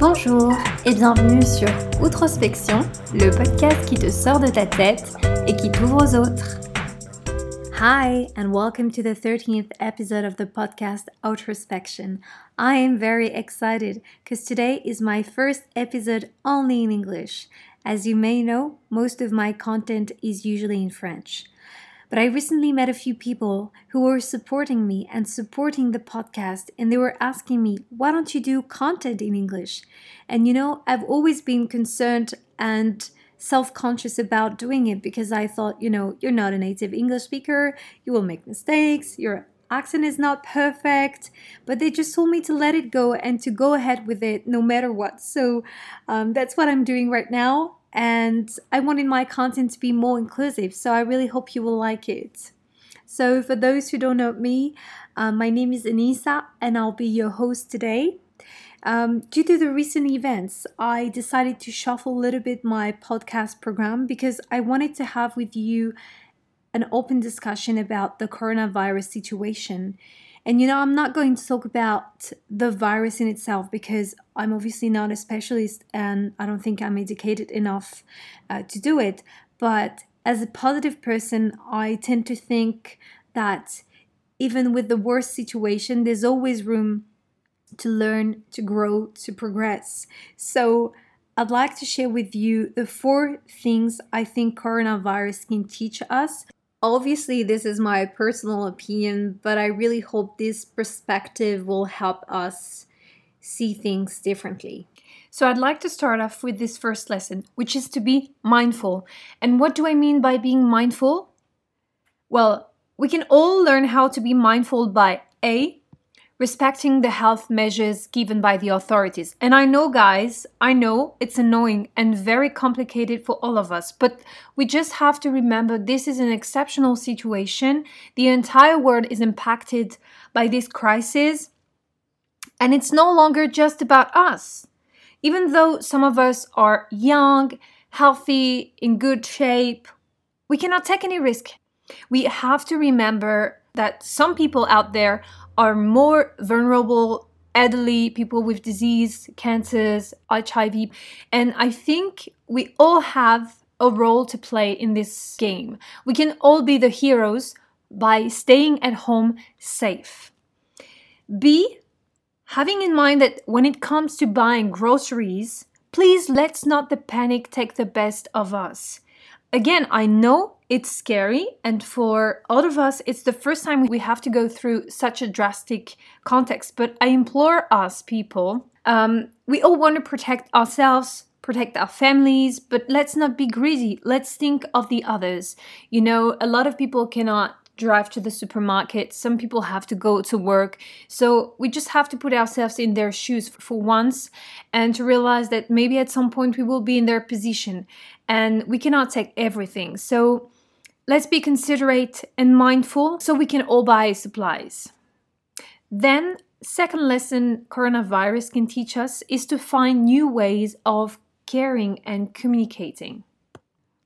Bonjour et bienvenue sur Outrospection, le podcast qui te sort de ta tête et qui t'ouvre aux autres. Hi, and welcome to the 13th episode of the podcast Outrospection. I am very excited because today is my first episode only in English. As you may know, most of my content is usually in French. But I recently met a few people who were supporting me and supporting the podcast, and they were asking me, why don't you do content in English? And you know, I've always been concerned and self conscious about doing it because I thought, you know, you're not a native English speaker, you will make mistakes, your accent is not perfect, but they just told me to let it go and to go ahead with it no matter what. So um, that's what I'm doing right now and I wanted my content to be more inclusive, so I really hope you will like it. So, for those who don't know me, uh, my name is Anissa, and I'll be your host today. Um, due to the recent events, I decided to shuffle a little bit my podcast program because I wanted to have with you an open discussion about the coronavirus situation and you know, I'm not going to talk about the virus in itself because I'm obviously not a specialist and I don't think I'm educated enough uh, to do it. But as a positive person, I tend to think that even with the worst situation, there's always room to learn, to grow, to progress. So, I'd like to share with you the four things I think coronavirus can teach us Obviously, this is my personal opinion, but I really hope this perspective will help us see things differently. So, I'd like to start off with this first lesson, which is to be mindful. And what do I mean by being mindful? Well, we can all learn how to be mindful by A, respecting the health measures given by the authorities. And I know, guys, I know it's annoying and very complicated for all of us, but we just have to remember this is an exceptional situation. The entire world is impacted by this crisis, and it's no longer just about us. Even though some of us are young, healthy, in good shape, we cannot take any risk. We have to remember that some people out there are more vulnerable elderly people with disease, cancers, HIV. And I think we all have a role to play in this game. We can all be the heroes by staying at home safe. B, having in mind that when it comes to buying groceries, please let's not the panic take the best of us. Again, I know it's scary, and for all of us, it's the first time we have to go through such a drastic context. But I implore us, people, um, we all want to protect ourselves, protect our families, but let's not be greedy. Let's think of the others. You know, a lot of people cannot drive to the supermarket. Some people have to go to work. So we just have to put ourselves in their shoes for once and to realize that maybe at some point we will be in their position and we cannot take everything. So let's be considerate and mindful so we can all buy supplies. Then, second lesson coronavirus can teach us is to find new ways of caring and communicating.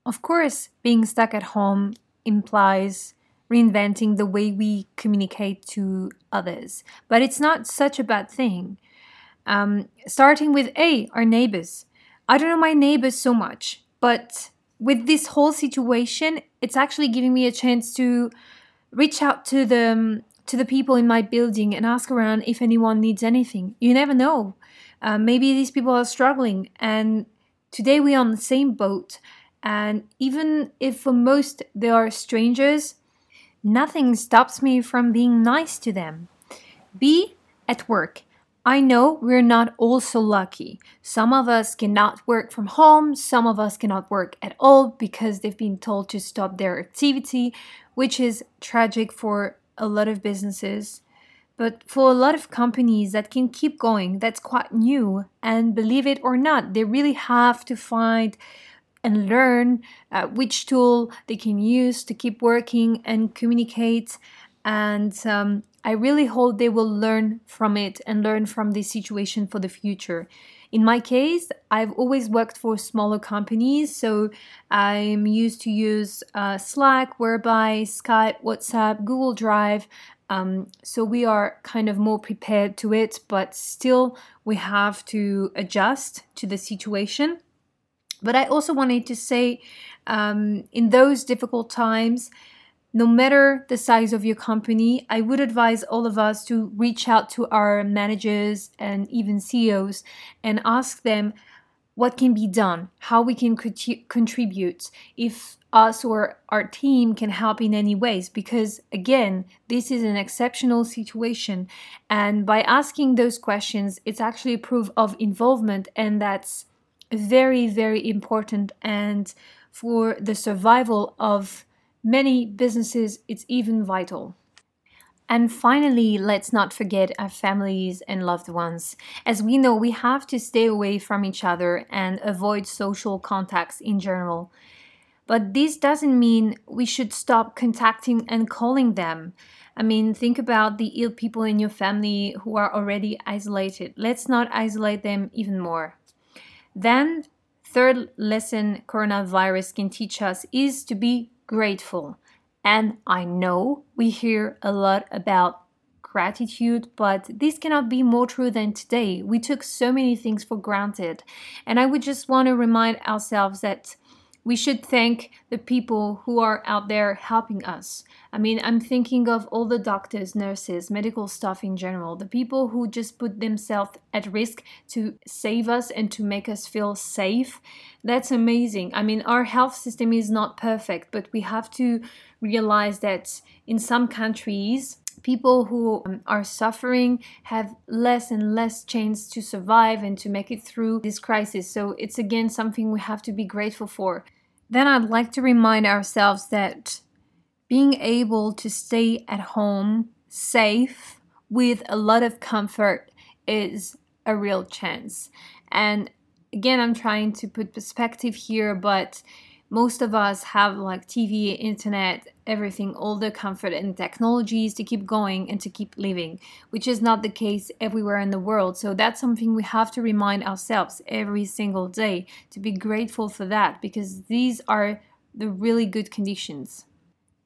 Of course, being stuck at home implies reinventing the way we communicate to others. But it's not such a bad thing. Um, starting with A, our neighbors. I don't know my neighbors so much, but with this whole situation, it's actually giving me a chance to reach out to the um, to the people in my building and ask around if anyone needs anything. You never know. Uh, maybe these people are struggling, and today we're on the same boat. And even if for most they are strangers, Nothing stops me from being nice to them. B. At work. I know we're not all so lucky. Some of us cannot work from home, some of us cannot work at all because they've been told to stop their activity, which is tragic for a lot of businesses. But for a lot of companies that can keep going, that's quite new. And believe it or not, they really have to find and learn uh, which tool they can use to keep working and communicate. And um, I really hope they will learn from it and learn from this situation for the future. In my case, I've always worked for smaller companies, so I'm used to use uh, Slack, whereby Skype, WhatsApp, Google Drive, Um, so we are kind of more prepared to it, but still we have to adjust to the situation. But I also wanted to say um, in those difficult times, no matter the size of your company, I would advise all of us to reach out to our managers and even CEOs and ask them what can be done, how we can contribute, if us or our team can help in any ways. Because again, this is an exceptional situation. And by asking those questions, it's actually a proof of involvement, and that's very, very important. And for the survival of many businesses, it's even vital. And finally, let's not forget our families and loved ones. As we know, we have to stay away from each other and avoid social contacts in general. But this doesn't mean we should stop contacting and calling them. I mean, think about the ill people in your family who are already isolated. Let's not isolate them even more. Then, third lesson coronavirus can teach us is to be grateful. And I know we hear a lot about gratitude, but this cannot be more true than today. We took so many things for granted. And I would just want to remind ourselves that we should thank the people who are out there helping us. I mean, I'm thinking of all the doctors, nurses, medical staff in general, the people who just put themselves at risk to save us and to make us feel safe. That's amazing. I mean, our health system is not perfect, but we have to realize that in some countries, people who um, are suffering have less and less chance to survive and to make it through this crisis. So it's again something we have to be grateful for. Then I'd like to remind ourselves that being able to stay at home safe with a lot of comfort is a real chance. And again, I'm trying to put perspective here, but most of us have like TV, internet, everything, all the comfort and technologies to keep going and to keep living, which is not the case everywhere in the world. So that's something we have to remind ourselves every single day to be grateful for that because these are the really good conditions.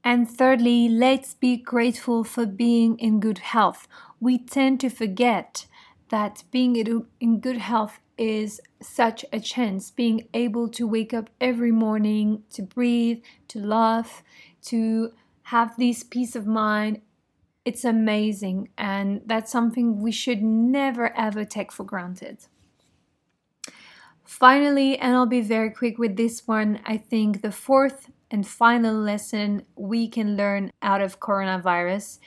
And thirdly, let's be grateful for being in good health. We tend to forget that being in good health is such a chance being able to wake up every morning to breathe to laugh to have this peace of mind. It's amazing and that's something we should never ever take for granted. Finally and i'll be very quick with this one i think the fourth and final lesson we can learn out of coronavirus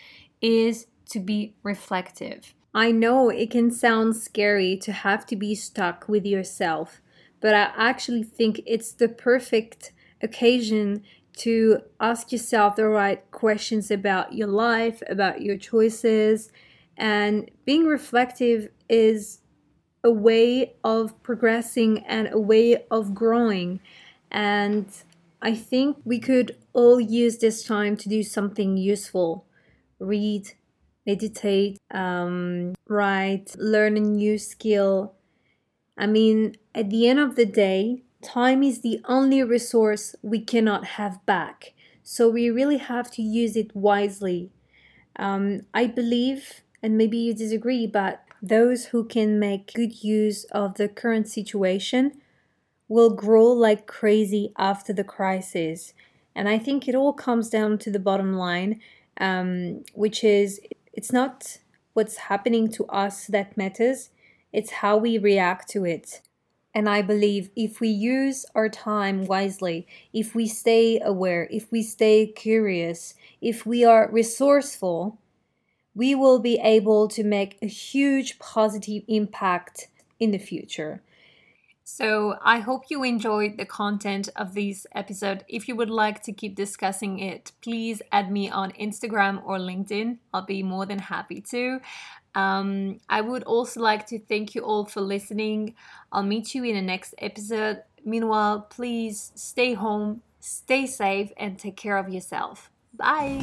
is to be reflective I know it can sound scary to have to be stuck with yourself, but I actually think it's the perfect occasion to ask yourself the right questions about your life, about your choices, and being reflective is a way of progressing and a way of growing. And I think we could all use this time to do something useful read, meditate, um, write, learn a new skill. I mean, at the end of the day, time is the only resource we cannot have back. So we really have to use it wisely. Um, I believe, and maybe you disagree, but those who can make good use of the current situation will grow like crazy after the crisis. And I think it all comes down to the bottom line, um, which is it's not what's happening to us that matters, it's how we react to it. And I believe if we use our time wisely, if we stay aware, if we stay curious, if we are resourceful, we will be able to make a huge positive impact in the future. So I hope you enjoyed the content of this episode. If you would like to keep discussing it, please add me on Instagram or LinkedIn. I'll be more than happy to. Um, I would also like to thank you all for listening. I'll meet you in the next episode. Meanwhile, please stay home, stay safe, and take care of yourself. Bye.